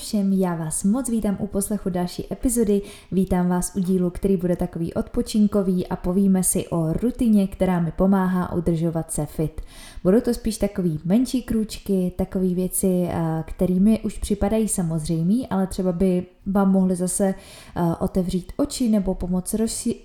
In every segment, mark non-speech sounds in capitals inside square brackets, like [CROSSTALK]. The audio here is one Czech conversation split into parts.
všem, já vás moc vítám u poslechu další epizody, vítám vás u dílu, který bude takový odpočinkový a povíme si o rutině, která mi pomáhá udržovat se fit. Budou to spíš takový menší krůčky, takové věci, kterými už připadají samozřejmý, ale třeba by vám mohly zase otevřít oči nebo pomoct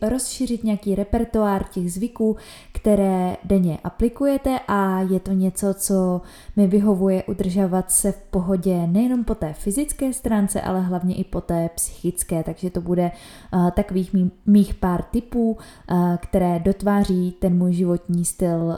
rozšířit nějaký repertoár těch zvyků, které denně aplikujete a je to něco, co mi vyhovuje udržovat se v pohodě nejenom po té fyzické stránce, ale hlavně i po té psychické, takže to bude uh, takových mý, mých pár tipů, uh, které dotváří ten můj životní styl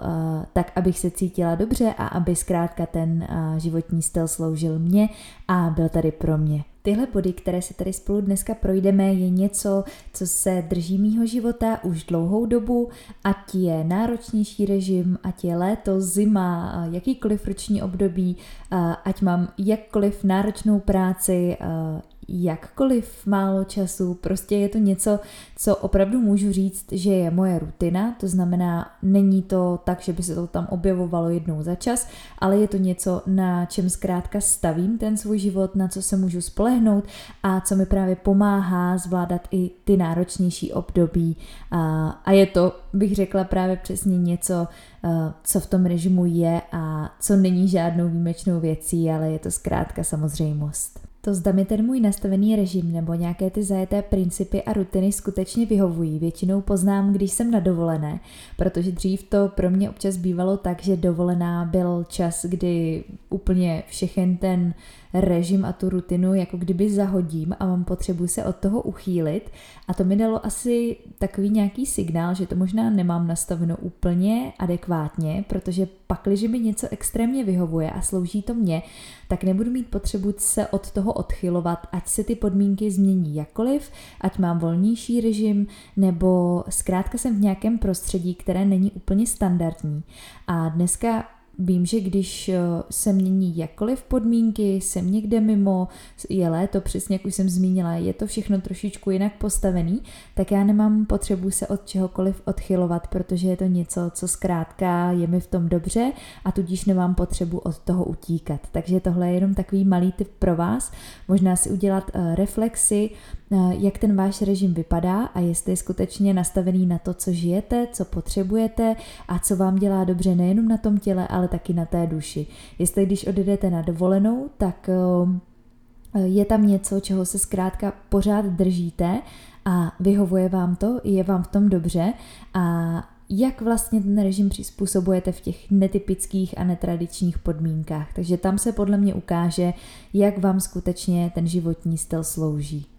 tak, abych se cítila dobře a aby zkrátka ten životní styl sloužil mě a byl tady pro mě. Tyhle body, které si tady spolu dneska projdeme, je něco, co se drží mýho života už dlouhou dobu, ať je náročnější režim, ať je léto, zima, jakýkoliv roční období, ať mám jakkoliv náročnou práci, jakkoliv málo času, prostě je to něco, co opravdu můžu říct, že je moje rutina, to znamená, není to tak, že by se to tam objevovalo jednou za čas, ale je to něco, na čem zkrátka stavím ten svůj život, na co se můžu spolehnout a co mi právě pomáhá zvládat i ty náročnější období a, je to, bych řekla právě přesně něco, co v tom režimu je a co není žádnou výjimečnou věcí, ale je to zkrátka samozřejmost. To zda mi ten můj nastavený režim nebo nějaké ty zajeté principy a rutiny skutečně vyhovují, většinou poznám, když jsem na dovolené, protože dřív to pro mě občas bývalo tak, že dovolená byl čas, kdy úplně všechen ten režim a tu rutinu jako kdyby zahodím a mám potřebu se od toho uchýlit a to mi dalo asi takový nějaký signál, že to možná nemám nastaveno úplně adekvátně, protože pak, když mi něco extrémně vyhovuje a slouží to mně, tak nebudu mít potřebu se od toho odchylovat, ať se ty podmínky změní jakkoliv, ať mám volnější režim, nebo zkrátka jsem v nějakém prostředí, které není úplně standardní. A dneska Vím, že když eh, se mění jakkoliv podmínky, jsem někde mimo, je léto, přesně jak už jsem zmínila, je to všechno trošičku jinak postavený, tak já nemám potřebu se od čehokoliv odchylovat, protože je to něco, co zkrátka je mi v tom dobře a tudíž nemám potřebu od toho utíkat. Takže tohle je jenom takový malý tip pro vás, možná si udělat uh, reflexy, jak ten váš režim vypadá a jestli je skutečně nastavený na to, co žijete, co potřebujete a co vám dělá dobře nejenom na tom těle, ale taky na té duši. Jestli když odjedete na dovolenou, tak eh, je tam něco, čeho se zkrátka pořád držíte a vyhovuje vám to, je vám v tom dobře a jak vlastně ten režim přizpůsobujete v těch netypických a netradičních podmínkách. Takže tam se podle mě ukáže, jak vám skutečně ten životní styl slouží.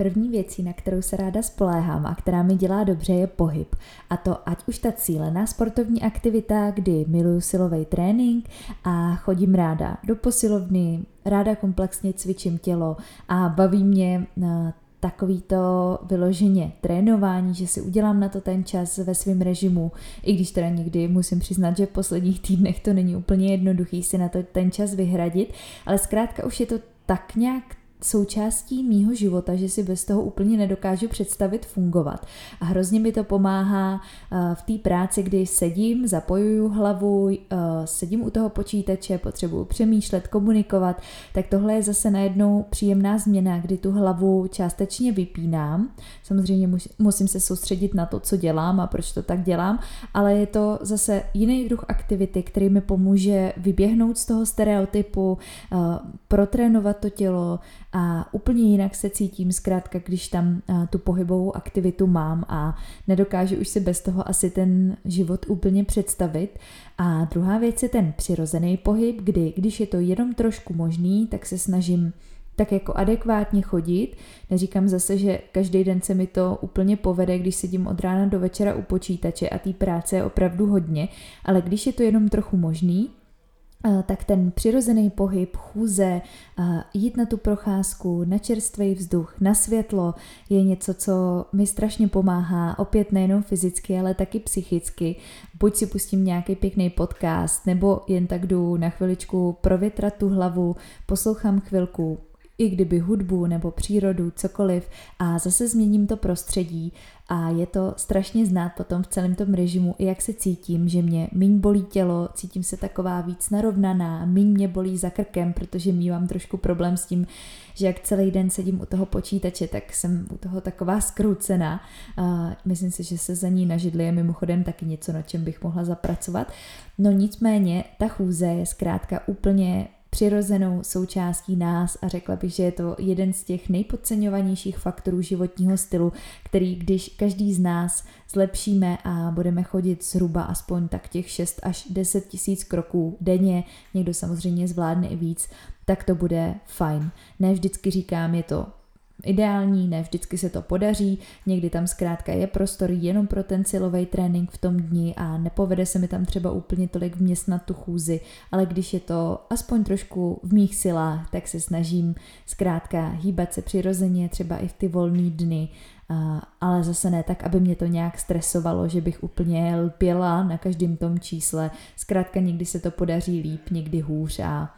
První věcí, na kterou se ráda spoléhám a která mi dělá dobře, je pohyb. A to ať už ta cílená sportovní aktivita, kdy miluju silový trénink a chodím ráda do posilovny, ráda komplexně cvičím tělo a baví mě eh, takový to vyloženě trénování, že si udělám na to ten čas ve svém režimu, i když teda někdy musím přiznat, že v posledních týdnech to není úplně jednoduchý si na to ten čas vyhradit, ale zkrátka už je to tak nějak součástí mýho života, že si bez toho úplně nedokážu představit fungovat. A hrozně mi to pomáhá eh, v té práci, kdy sedím, zapojuju hlavu, eh, sedím u toho počítače, potřebuju přemýšlet, komunikovat, tak tohle je zase najednou příjemná změna, kdy tu hlavu částečně vypínám. Samozřejmě musím se soustředit na to, co dělám a proč to tak dělám, ale je to zase jiný druh aktivity, který mi pomůže vyběhnout z toho stereotypu, eh, protrénovat to tělo, a úplně jinak se cítím zkrátka, když tam tu pohybovou aktivitu mám a nedokážu už si bez toho asi ten život úplně představit. A druhá věc je ten přirozený pohyb, kdy když je to jenom trošku možný, tak se snažím tak jako adekvátně chodit. Neříkám zase, že každý den se mi to úplně povede, když sedím od rána do večera u počítače a té práce je opravdu hodně, ale když je to jenom trochu možný, tak ten přirozený pohyb, chůze, jít na tu procházku, na čerstvý vzduch, na světlo je něco, co mi strašně pomáhá, opět nejenom fyzicky, ale taky psychicky. Buď si pustím nějaký pěkný podcast, nebo jen tak jdu na chviličku provětrat tu hlavu, poslouchám chvilku i kdyby hudbu nebo přírodu, cokoliv a zase změním to prostředí a je to strašně znát potom v celém tom režimu, i jak se cítím, že mě míň bolí tělo, cítím se taková víc narovnaná, míň mě bolí za krkem, protože mývám trošku problém s tím, že jak celý den sedím u toho počítače, tak jsem u toho taková skroucená. A myslím si, že se za ní na židli je mimochodem taky něco, na čem bych mohla zapracovat. No nicméně, ta chůze je zkrátka úplně přirozenou součástí nás a řekla bych, že je to jeden z těch nejpodceňovanějších faktorů životního stylu, který když každý z nás zlepšíme a budeme chodit zhruba aspoň tak těch 6 až 10 tisíc kroků denně, někdo samozřejmě zvládne i víc, tak to bude fajn. Ne vždycky říkám, je to ideální, ne vždycky se to podaří, někdy tam zkrátka je prostor jenom pro ten silový trénink v tom dni a nepovede se mi tam třeba úplně tolik vměstnat tu chůzi, ale když je to aspoň trošku v mých silách, tak se snažím zkrátka hýbat se přirozeně, třeba i v ty volné dny, ale zase ne tak, aby mě to nějak stresovalo, že bych úplně lpěla na každém tom čísle. Zkrátka někdy se to podaří líp, někdy hůř a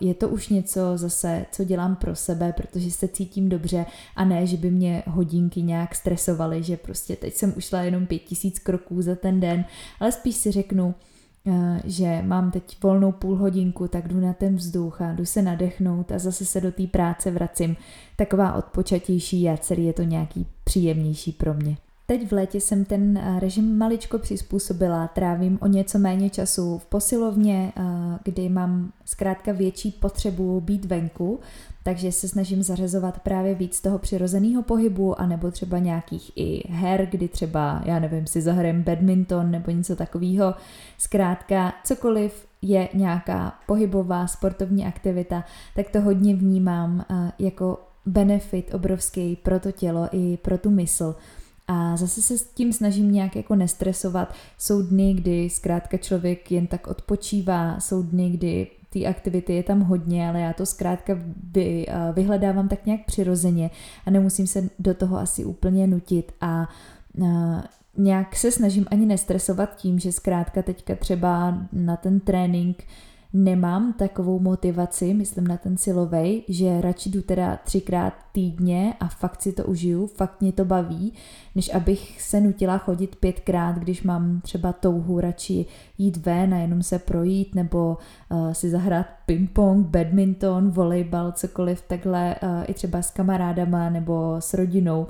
je to už něco zase, co dělám pro sebe, protože se cítím dobře a ne, že by mě hodinky nějak stresovaly, že prostě teď jsem ušla jenom pět tisíc kroků za ten den, ale spíš si řeknu, eh, že mám teď volnou půl hodinku, tak jdu na ten vzduch a jdu se nadechnout a zase se do té práce vracím. Taková odpočatější a celý je to nějaký příjemnější pro mě. Teď v létě jsem ten eh, režim maličko přizpůsobila, trávím o něco méně času v posilovně, eh, kdy mám zkrátka větší potřebu být venku, takže se snažím zařazovat právě víc toho přirozeného pohybu, anebo třeba nějakých i her, kdy třeba, já nevím, si zahrajem badminton nebo něco takového. Zkrátka, cokoliv je nějaká pohybová sportovní aktivita, tak to hodně vnímám eh, jako benefit obrovský pro to tělo i pro tu mysl. A zase se s tím snažím nějak jako nestresovat. Jsou dny, kdy zkrátka člověk jen tak odpočívá, jsou dny, kdy ty aktivity je tam hodně, ale já to zkrátka vy, vyhledávám tak nějak přirozeně a nemusím se do toho asi úplně nutit a, a nějak se snažím ani nestresovat tím, že zkrátka teďka třeba na ten trénink nemám takovou motivaci, myslím na ten silovej, že radši jdu teda třikrát týdně a fakt si to užiju, fakt mě to baví, než abych se nutila chodit pětkrát, když mám třeba touhu radši jít ven a jenom se projít nebo uh, si zahrát ping-pong, badminton, volejbal, cokoliv takhle uh, i třeba s kamarádama nebo s rodinou.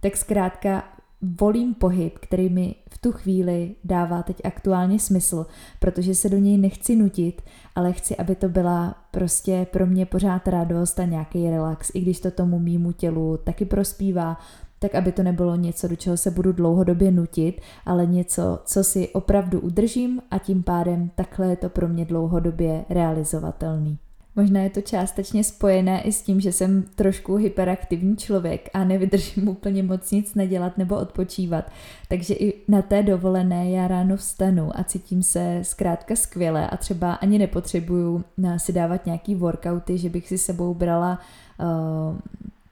Tak zkrátka volím pohyb, který mi v tu chvíli dává teď aktuálně smysl, protože se do něj nechci nutit, ale chci, aby to byla prostě pro mě pořád radost a nějaký relax, i když to tomu mýmu tělu taky prospívá, tak aby to nebylo něco, do čeho se budu dlouhodobě nutit, ale něco, co si opravdu udržím a tím pádem takhle je to pro mě dlouhodobě realizovatelný. Možná je to částečně spojené i s tím, že jsem trošku hyperaktivní člověk a nevydržím [LAUGHS] úplně moc nic nedělat nebo odpočívat. Takže i na té dovolené já ráno vstanu a cítím se zkrátka skvěle a třeba ani nepotřebuju eh, si dávat nějaký workouty, že bych si sebou brala uh,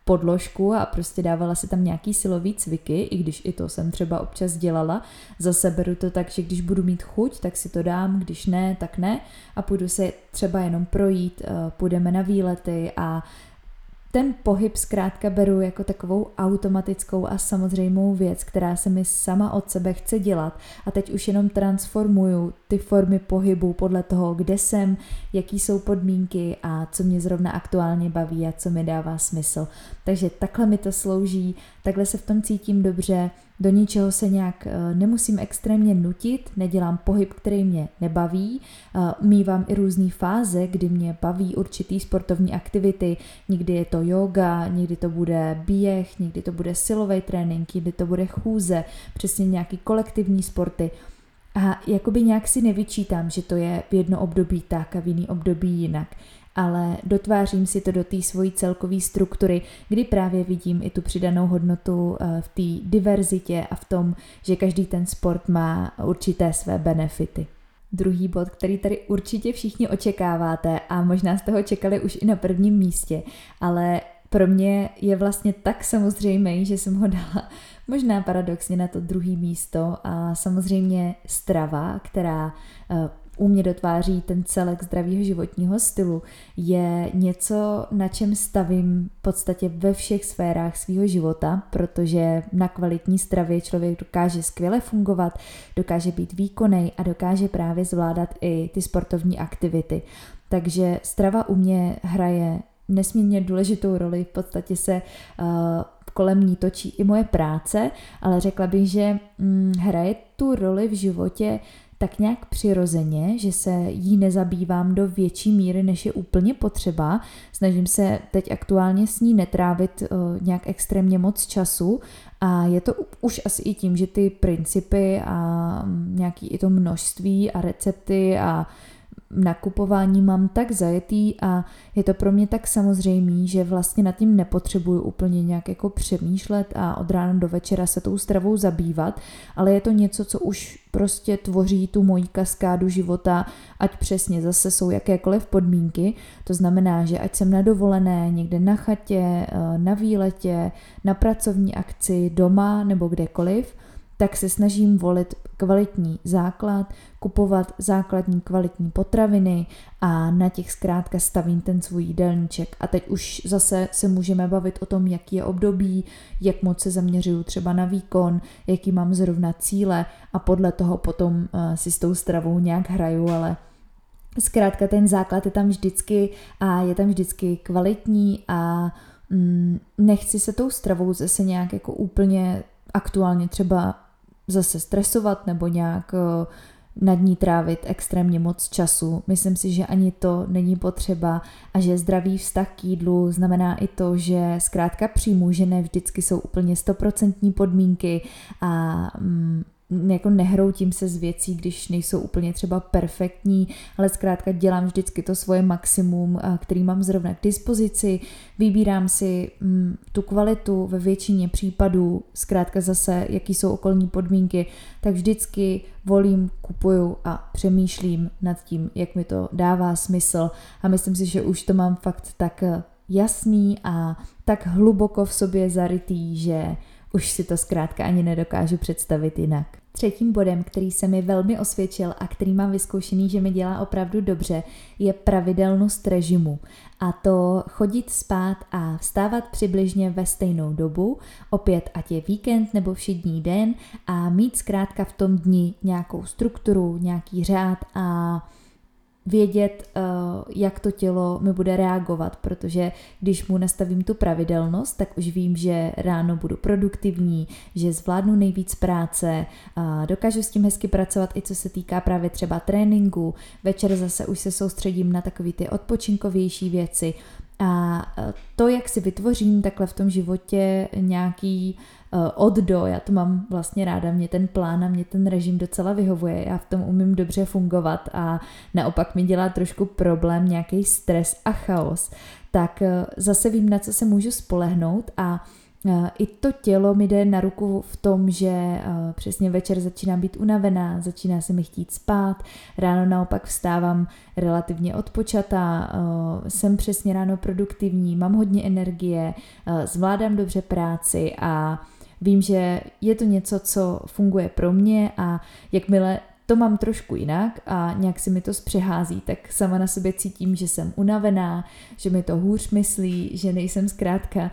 podložku a prostě dávala si tam nějaký silový cviky, i když i to jsem třeba občas dělala. Zase beru to tak, že když budu mít chuť, tak si to dám, když ne, tak ne a půjdu se třeba jenom projít, eh, půjdeme na výlety a ten pohyb zkrátka beru jako takovou automatickou a samozřejmou věc, která se mi sama od sebe chce dělat a teď už jenom transformuju ty formy pohybu podle toho, kde jsem, jaký jsou podmínky a co mě zrovna aktuálně baví a co mi dává smysl. Takže takhle mi to slouží, takhle se v tom cítím dobře, do ničeho se nějak eh, nemusím extrémně nutit, nedělám pohyb, který mě nebaví, eh, mývám i různé fáze, kdy mě baví určitý sportovní aktivity, někdy je to yoga, někdy to bude běh, někdy to bude silový trénink, někdy to bude chůze, přesně nějaký kolektivní sporty. A jakoby nějak si nevyčítám, že to je v jedno období tak a v jiný období jinak ale dotvářím si to do té svojí celkové struktury, kdy právě vidím i tu přidanou hodnotu eh, v té diverzitě a v tom, že každý ten sport má určité své benefity. Druhý bod, který tady určitě všichni očekáváte a možná jste ho čekali už i na prvním místě, ale pro mě je vlastně tak samozřejmé, že jsem ho dala možná paradoxně na to druhý místo a samozřejmě strava, která eh, u mě dotváří ten celek zdravého životního stylu, je něco, na čem stavím v podstatě ve všech sférách svého života, protože na kvalitní stravě člověk dokáže skvěle fungovat, dokáže být výkonný a dokáže právě zvládat i ty sportovní aktivity. Takže strava u mě hraje nesmírně důležitou roli, v podstatě se uh, kolem ní točí i moje práce, ale řekla bych, že hm, hraje tu roli v životě tak nějak přirozeně, že se jí nezabývám do větší míry, než je úplně potřeba. Snažím se teď aktuálně s ní netrávit uh, nějak extrémně moc času a je to už asi i tím, že ty principy a hm, nějaký i to množství a recepty a nakupování mám tak zajetý a je to pro mě tak samozřejmý, že vlastně nad tím nepotřebuju úplně nějak jako přemýšlet a od rána do večera se tou stravou zabývat, ale je to něco, co už prostě tvoří tu moji kaskádu života, ať přesně zase jsou jakékoliv podmínky. To znamená, že ať jsem na dovolené, někde na chatě, eh, na výletě, na pracovní akci, doma nebo kdekoliv, tak se snažím volit kvalitní základ, kupovat základní kvalitní potraviny a na těch zkrátka stavím ten svůj jídelníček. A teď už zase se můžeme bavit o tom, jaký je období, jak moc se zaměřuju třeba na výkon, jaký mám zrovna cíle a podle toho potom uh, si s tou stravou nějak hraju, ale zkrátka ten základ je tam vždycky a je tam vždycky kvalitní a mm, nechci se tou stravou zase nějak jako úplně aktuálně třeba zase stresovat nebo nějak eh, nad ní trávit extrémně moc času. Myslím si, že ani to není potřeba a že zdravý vztah k jídlu znamená i to, že zkrátka přijmu, že ne vždycky jsou úplně stoprocentní podmínky a mm, jako nehroutím se z věcí, když nejsou úplně třeba perfektní, ale zkrátka dělám vždycky to svoje maximum, který mám zrovna k dispozici, vybírám si mm, tu kvalitu ve většině případů, zkrátka zase, jaký jsou okolní podmínky, tak vždycky volím, kupuju a přemýšlím nad tím, jak mi to dává smysl. A myslím si, že už to mám fakt tak jasný a tak hluboko v sobě zarytý, že už si to zkrátka ani nedokážu představit jinak. Třetím bodem, který se mi velmi osvědčil a který mám vyzkoušený, že mi dělá opravdu dobře, je pravidelnost režimu. A to chodit spát a vstávat přibližně ve stejnou dobu, opět ať je víkend nebo všední den a mít zkrátka v tom dni nějakou strukturu, nějaký řád a vědět, eh, jak to tělo mi bude reagovat, protože když mu nastavím tu pravidelnost, tak už vím, že ráno budu produktivní, že zvládnu nejvíc práce, dokážu s tím hezky pracovat i co se týká právě třeba tréninku, večer zase už se soustředím na takové ty odpočinkovější věci, a eh, to, jak si vytvořím takhle v tom životě nějaký Eh, od do, já to mám vlastně ráda, mě ten plán a mě ten režim docela vyhovuje, já v tom umím dobře fungovat a naopak mi dělá trošku problém nějaký stres a chaos, tak eh, zase vím, na co se můžu spolehnout a i to tělo mi jde na ruku v tom, že přesně večer začínám být unavená, začíná se mi chtít spát, ráno naopak vstávám relativně odpočatá, jsem přesně ráno produktivní, mám hodně energie, zvládám dobře práci a Vím, že je to něco, co funguje pro mě a jakmile to mám trošku jinak a nějak si mi to zpřehází, tak sama na sobě cítím, že jsem unavená, že mi to hůř myslí, že nejsem zkrátka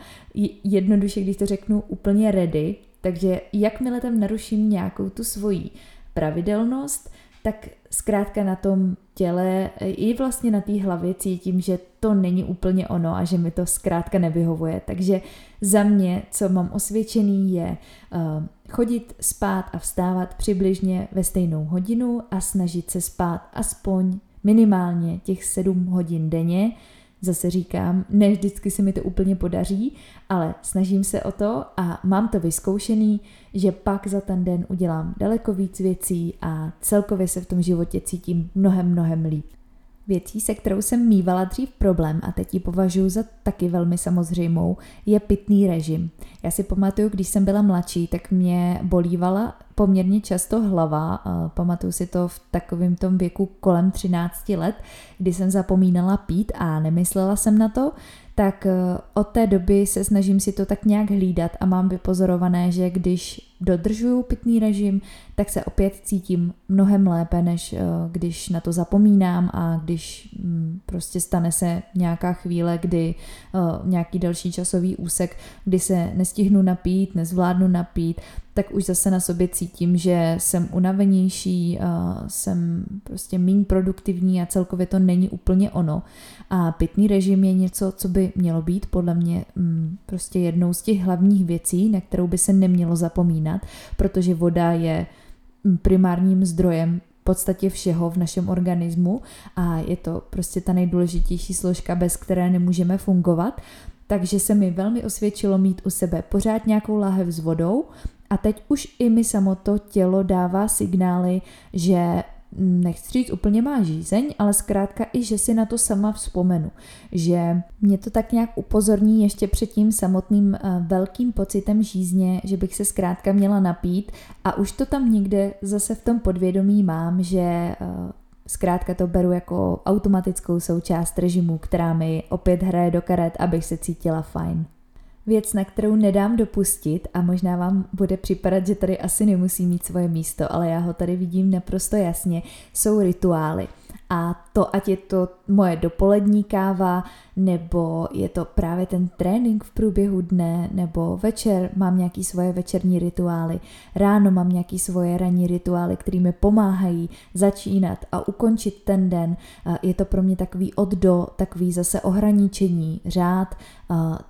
jednoduše, když to řeknu, úplně ready. Takže jakmile tam naruším nějakou tu svoji pravidelnost, tak zkrátka na tom těle i vlastně na té hlavě cítím, že to není úplně ono a že mi to zkrátka nevyhovuje. Takže za mě, co mám osvědčený, je uh, chodit spát a vstávat přibližně ve stejnou hodinu a snažit se spát aspoň minimálně těch 7 hodin denně, Zase říkám, ne vždycky se mi to úplně podaří, ale snažím se o to a mám to vyzkoušený, že pak za ten den udělám daleko víc věcí a celkově se v tom životě cítím mnohem, mnohem líp. Věcí, se kterou jsem mývala dřív problém a teď ji považuji za taky velmi samozřejmou, je pitný režim. Já si pamatuju, když jsem byla mladší, tak mě bolívala poměrně často hlava. Pamatuju si to v takovém tom věku kolem 13 let, kdy jsem zapomínala pít a nemyslela jsem na to, tak eh, od té doby se snažím si to tak nějak hlídat a mám vypozorované, že když dodržuju pitný režim, tak se opět cítím mnohem lépe, než eh, když na to zapomínám a když mm, prostě stane se nějaká chvíle, kdy eh, nějaký další časový úsek, kdy se nestihnu napít, nezvládnu napít, tak už zase na sobě cítím, že jsem unavenější, jsem prostě méně produktivní a celkově to není úplně ono. A pitný režim je něco, co by mělo být podle mě mm, prostě jednou z těch hlavních věcí, na kterou by se nemělo zapomínat, protože voda je mm, primárním zdrojem v podstatě všeho v našem organismu a je to prostě ta nejdůležitější složka, bez které nemůžeme fungovat. Takže se mi velmi osvědčilo mít u sebe pořád nějakou láhev s vodou a teď už i mi samo to tělo dává signály, že nechci říct úplně má žízeň, ale zkrátka i, že si na to sama vzpomenu. Že mě to tak nějak upozorní ještě před tím samotným uh, velkým pocitem žízně, že bych se zkrátka měla napít a už to tam někde zase v tom podvědomí mám, že uh, Zkrátka to beru jako automatickou součást režimu, která mi opět hraje do karet, abych se cítila fajn. Věc, na kterou nedám dopustit a možná vám bude připadat, že tady asi nemusí mít svoje místo, ale já ho tady vidím naprosto jasně, jsou rituály. A to, ať je to moje dopolední káva, nebo je to právě ten trénink v průběhu dne, nebo večer mám nějaký svoje večerní rituály, ráno mám nějaký svoje ranní rituály, které mi pomáhají začínat a ukončit ten den. Je to pro mě takový od do, takový zase ohraničení, řád,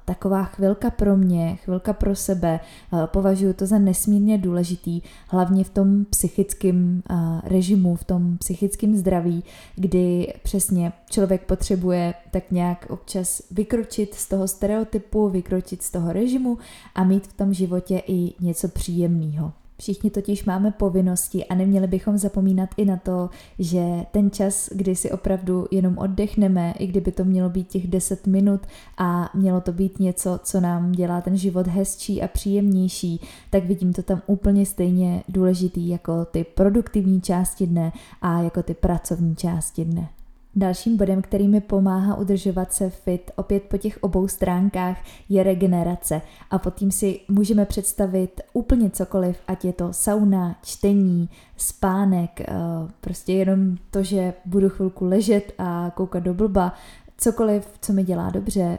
taková chvilka pro mě, chvilka pro sebe. Považuji to za nesmírně důležitý, hlavně v tom psychickém režimu, v tom psychickém zdraví, kdy přesně člověk potřebuje tak nějak občas vykročit z toho stereotypu, vykročit z toho režimu a mít v tom životě i něco příjemného. Všichni totiž máme povinnosti a neměli bychom zapomínat i na to, že ten čas, kdy si opravdu jenom oddechneme, i kdyby to mělo být těch 10 minut a mělo to být něco, co nám dělá ten život hezčí a příjemnější, tak vidím to tam úplně stejně důležitý jako ty produktivní části dne a jako ty pracovní části dne. Dalším bodem, který mi pomáhá udržovat se fit opět po těch obou stránkách, je regenerace. A pod tím si můžeme představit úplně cokoliv, ať je to sauna, čtení, spánek, eh, prostě jenom to, že budu chvilku ležet a koukat do blba, cokoliv, co mi dělá dobře,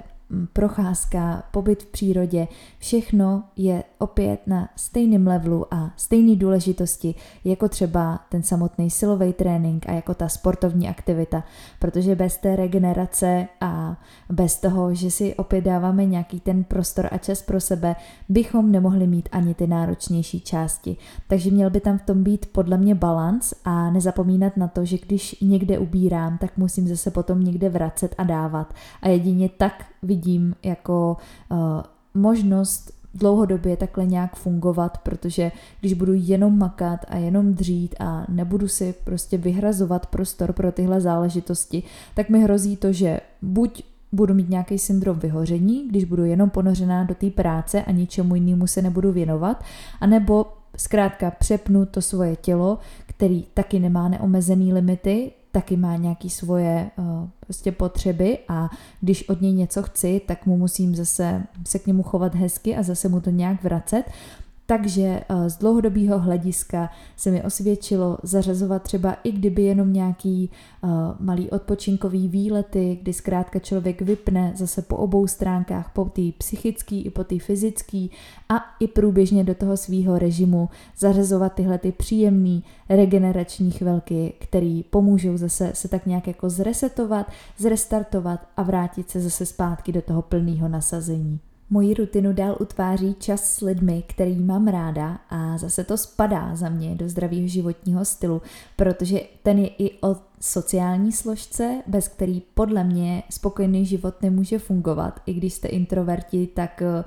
procházka, pobyt v přírodě, všechno je opět na stejném levelu a stejné důležitosti jako třeba ten samotný silový trénink a jako ta sportovní aktivita, protože bez té regenerace a bez toho, že si opět dáváme nějaký ten prostor a čas pro sebe, bychom nemohli mít ani ty náročnější části. Takže měl by tam v tom být podle mě balans a nezapomínat na to, že když někde ubírám, tak musím zase potom někde vracet a dávat. A jedině tak vidím jako uh, možnost dlouhodobě takhle nějak fungovat, protože když budu jenom makat a jenom dřít a nebudu si prostě vyhrazovat prostor pro tyhle záležitosti, tak mi hrozí to, že buď budu mít nějaký syndrom vyhoření, když budu jenom ponořená do té práce a ničemu jinému se nebudu věnovat, anebo zkrátka přepnu to svoje tělo, který taky nemá neomezený limity, taky má nějaký svoje uh, prostě potřeby a když od něj něco chci, tak mu musím zase se k němu chovat hezky a zase mu to nějak vracet. Takže eh, z dlouhodobého hlediska se mi osvědčilo zařazovat třeba i kdyby jenom nějaký uh, malý odpočinkový výlety, kdy zkrátka člověk vypne zase po obou stránkách, po té psychický i po té fyzický a i průběžně do toho svýho režimu zařazovat tyhle ty příjemné regenerační chvilky, které pomůžou zase se tak nějak jako zresetovat, zrestartovat a vrátit se zase zpátky do toho plného nasazení. Moji rutinu dál utváří čas s lidmi, který mám ráda a zase to spadá za mě do zdravého životního stylu, protože ten je i o sociální složce, bez který podle mě spokojený život nemůže fungovat. I když jste introverti, tak eh,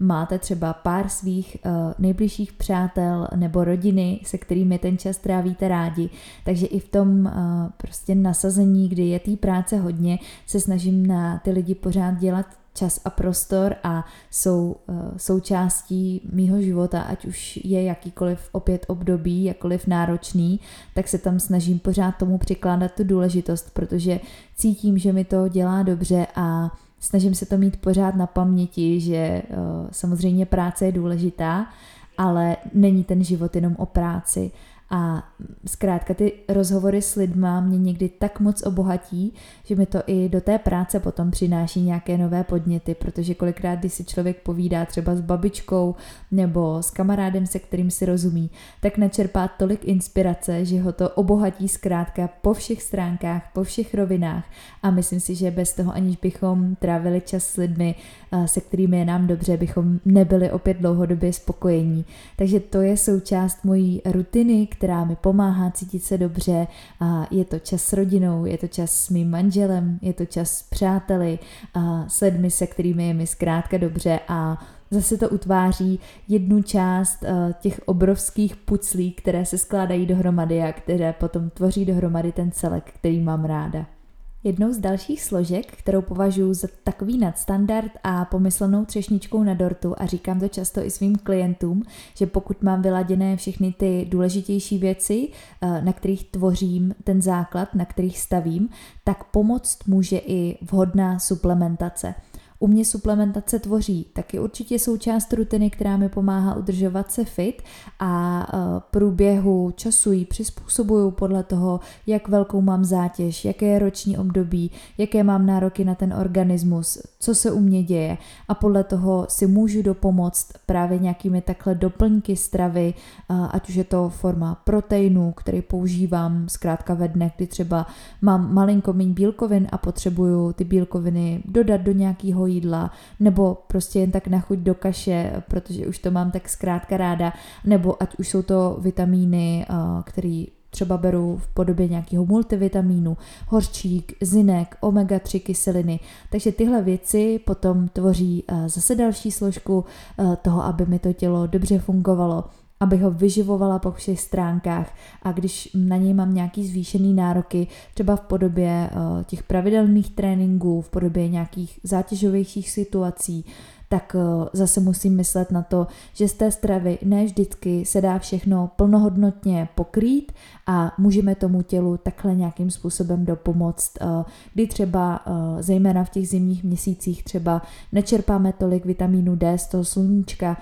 máte třeba pár svých uh, nejbližších přátel nebo rodiny, se kterými ten čas trávíte rádi. Takže i v tom uh, prostě nasazení, kdy je té práce hodně, se snažím na ty lidi pořád dělat čas a prostor a jsou uh, součástí mýho života, ať už je jakýkoliv opět období, jakoliv náročný, tak se tam snažím pořád tomu přikládat tu důležitost, protože cítím, že mi to dělá dobře a snažím se to mít pořád na paměti, že samozřejmě práce je důležitá, ale není ten život jenom o práci a zkrátka ty rozhovory s lidma mě někdy tak moc obohatí, že mi to i do té práce potom přináší nějaké nové podněty, protože kolikrát, když si člověk povídá třeba s babičkou nebo s kamarádem, se kterým si rozumí, tak načerpá tolik inspirace, že ho to obohatí zkrátka po všech stránkách, po všech rovinách a myslím si, že bez toho, aniž bychom trávili čas s lidmi, eh, se kterými je nám dobře, bychom nebyli opět dlouhodobě spokojení. Takže to je součást mojí rutiny, která mi pomáhá cítit se dobře. A je to čas s rodinou, je to čas s mým manželem, je to čas s přáteli, a s lidmi, se kterými je mi zkrátka dobře a zase to utváří jednu část uh, těch obrovských puclí, které se skládají dohromady a které potom tvoří dohromady ten celek, který mám ráda. Jednou z dalších složek, kterou považuji za takový nadstandard a pomyslenou třešničkou na dortu a říkám to často i svým klientům, že pokud mám vyladěné všechny ty důležitější věci, eh, na kterých tvořím ten základ, na kterých stavím, tak pomoct může i vhodná suplementace u mě suplementace tvoří taky určitě součást rutiny, která mi pomáhá udržovat se fit a e, průběhu času ji přizpůsobuju podle toho, jak velkou mám zátěž, jaké je roční období, jaké mám nároky na ten organismus, co se u mě děje. A podle toho si můžu dopomoct právě nějakými takhle doplňky stravy, e, ať už je to forma proteinu, který používám zkrátka ve dne, kdy třeba mám malinko méně bílkovin a potřebuju ty bílkoviny dodat do nějakého jídla, nebo prostě jen tak na chuť do kaše, protože už to mám tak zkrátka ráda, nebo ať už jsou to vitamíny, které třeba beru v podobě nějakého multivitamínu, horčík, zinek, omega-3 kyseliny. Takže tyhle věci potom tvoří zase další složku toho, aby mi to tělo dobře fungovalo abych ho vyživovala po všech stránkách. A když na něj mám nějaký zvýšený nároky, třeba v podobě uh, těch pravidelných tréninků, v podobě nějakých zátěžovějších situací, tak uh, zase musím myslet na to, že z té stravy ne vždycky se dá všechno plnohodnotně pokrýt a můžeme tomu tělu takhle nějakým způsobem dopomoct, uh, kdy třeba zejména v těch zimních měsících třeba nečerpáme tolik vitamínu D z toho sluníčka,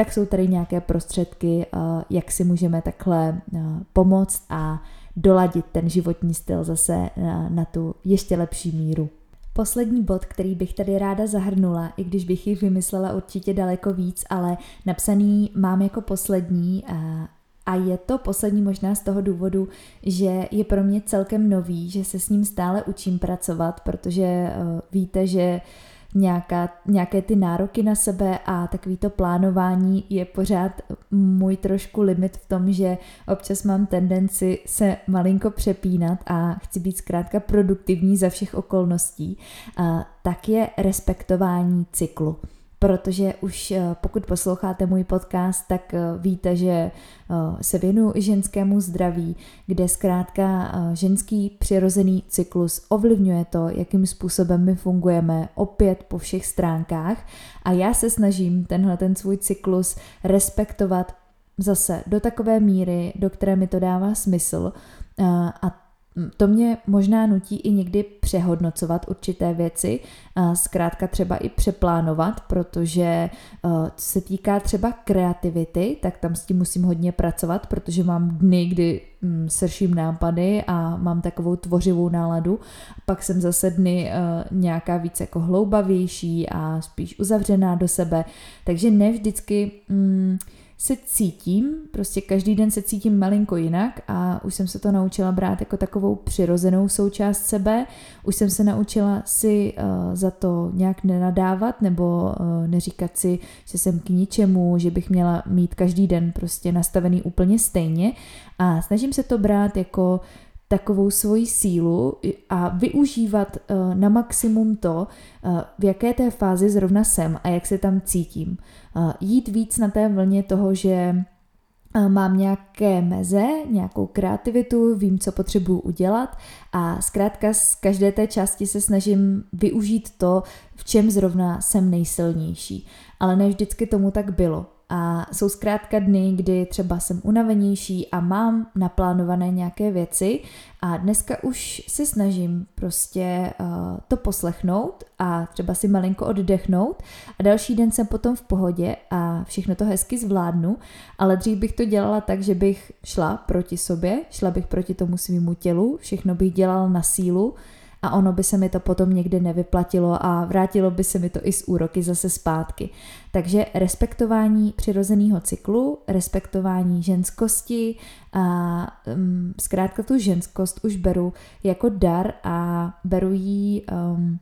tak jsou tady nějaké prostředky, eh, jak si můžeme takhle eh, pomoct a doladit ten životní styl zase eh, na tu ještě lepší míru. Poslední bod, který bych tady ráda zahrnula, i když bych jich vymyslela určitě daleko víc, ale napsaný mám jako poslední a je to poslední možná z toho důvodu, že je pro mě celkem nový, že se s ním stále učím pracovat, protože víte, že nějaká, nějaké ty nároky na sebe a takový to plánování je pořád můj trošku limit v tom, že občas mám tendenci se malinko přepínat a chci být zkrátka produktivní za všech okolností, a tak je respektování cyklu protože už eh, pokud posloucháte můj podcast, tak eh, víte, že eh, se věnuju ženskému zdraví, kde zkrátka ženský přirozený cyklus ovlivňuje to, jakým způsobem my fungujeme opět po všech stránkách. A já se snažím tenhle ten svůj cyklus respektovat zase do takové míry, do které mi to dává smysl. A to mě možná nutí i někdy přehodnocovat určité věci, zkrátka třeba i přeplánovat, protože e, co se týká třeba kreativity, tak tam s tím musím hodně pracovat, protože mám dny, kdy mm, srším nápady a mám takovou tvořivou náladu. Pak jsem zase dny e, nějaká víc jako hloubavější a spíš uzavřená do sebe, takže ne vždycky... Mm, se cítím, prostě každý den se cítím malinko jinak a už jsem se to naučila brát jako takovou přirozenou součást sebe. Už jsem se naučila si uh, za to nějak nenadávat nebo uh, neříkat si, že jsem k ničemu, že bych měla mít každý den prostě nastavený úplně stejně a snažím se to brát jako takovou svoji sílu a využívat uh, na maximum to, uh, v jaké té fázi zrovna jsem a jak se tam cítím. Uh, jít víc na té vlně toho, že mám nějaké meze, nějakou kreativitu, vím, co potřebuju udělat a zkrátka z každé té části se snažím využít to, v čem zrovna jsem nejsilnější. Ale ne vždycky tomu tak bylo. A jsou zkrátka dny, kdy třeba jsem unavenější a mám naplánované nějaké věci. A dneska už se snažím prostě uh, to poslechnout a třeba si malinko oddechnout. A další den jsem potom v pohodě a všechno to hezky zvládnu, ale dřív bych to dělala tak, že bych šla proti sobě, šla bych proti tomu svýmu tělu, všechno bych dělala na sílu, a ono by se mi to potom někdy nevyplatilo a vrátilo by se mi to i z úroky zase zpátky. Takže respektování přirozeného cyklu, respektování ženskosti a um, zkrátka tu ženskost už beru jako dar a beru ji um,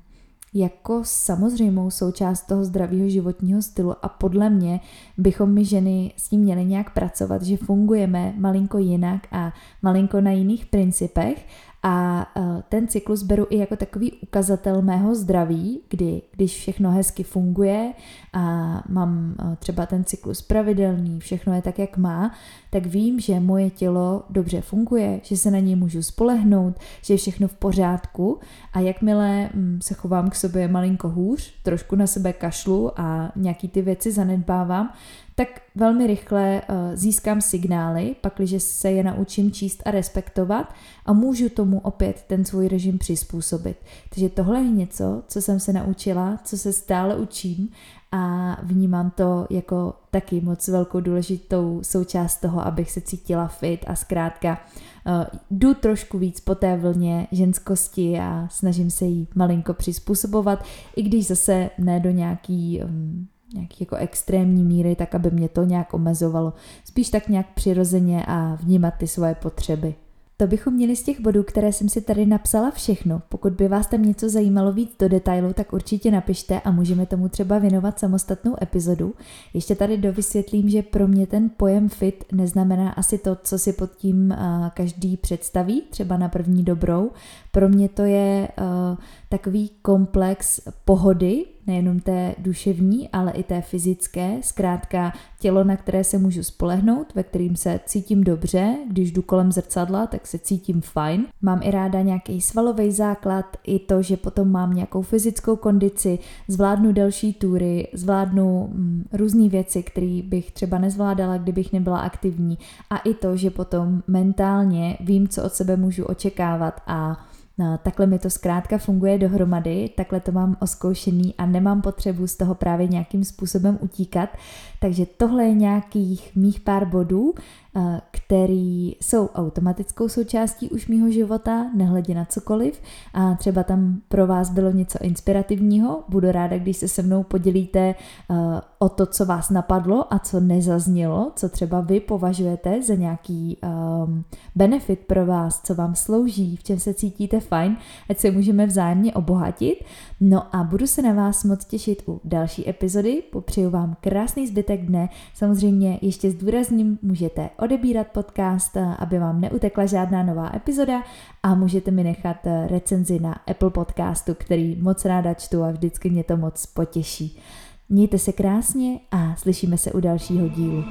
jako samozřejmou součást toho zdravého životního stylu a podle mě bychom my ženy s tím měli nějak pracovat, že fungujeme malinko jinak a malinko na jiných principech a e, ten cyklus beru i jako takový ukazatel mého zdraví, kdy když všechno hezky funguje a mám e, třeba ten cyklus pravidelný, všechno je tak, jak má, tak vím, že moje tělo dobře funguje, že se na něj můžu spolehnout, že je všechno v pořádku. A jakmile mm, se chovám k sobě malinko hůř, trošku na sebe kašlu a nějaký ty věci zanedbávám, tak velmi rychle uh, získám signály, pakliže se je naučím číst a respektovat a můžu tomu opět ten svůj režim přizpůsobit. Takže tohle je něco, co jsem se naučila, co se stále učím a vnímám to jako taky moc velkou důležitou součást toho, abych se cítila fit a zkrátka uh, jdu trošku víc po té vlně ženskosti a snažím se jí malinko přizpůsobovat, i když zase ne do nějaký um, nějaký jako extrémní míry, tak aby mě to nějak omezovalo. Spíš tak nějak přirozeně a vnímat ty svoje potřeby. To bychom měli z těch bodů, které jsem si tady napsala všechno. Pokud by vás tam něco zajímalo víc do detailu, tak určitě napište a můžeme tomu třeba věnovat samostatnou epizodu. Ještě tady dovysvětlím, že pro mě ten pojem fit neznamená asi to, co si pod tím každý představí, třeba na první dobrou. Pro mě to je takový komplex pohody, nejenom té duševní, ale i té fyzické, zkrátka tělo, na které se můžu spolehnout, ve kterým se cítím dobře, když jdu kolem zrcadla, tak se cítím fajn. Mám i ráda nějaký svalový základ, i to, že potom mám nějakou fyzickou kondici, zvládnu delší tury, zvládnu mm, různé věci, které bych třeba nezvládala, kdybych nebyla aktivní a i to, že potom mentálně vím, co od sebe můžu očekávat a No, takhle mi to zkrátka funguje dohromady, takhle to mám oskoušený a nemám potřebu z toho právě nějakým způsobem utíkat. Takže tohle je nějakých mých pár bodů, Eh, který jsou automatickou součástí už mýho života, nehledě na cokoliv a třeba tam pro vás bylo něco inspirativního. Budu ráda, když se se mnou podělíte eh, o to, co vás napadlo a co nezaznělo, co třeba vy považujete za nějaký um, benefit pro vás, co vám slouží, v čem se cítíte fajn, ať se můžeme vzájemně obohatit. No a budu se na vás moc těšit u další epizody, popřeju vám krásný zbytek dne, samozřejmě ještě zdůrazním, můžete odebírat podcast, aby vám neutekla žádná nová epizoda a můžete mi nechat eh, recenzi na Apple podcastu, který moc ráda čtu a vždycky mě to moc potěší. Mějte se krásně a slyšíme se u dalšího dílu.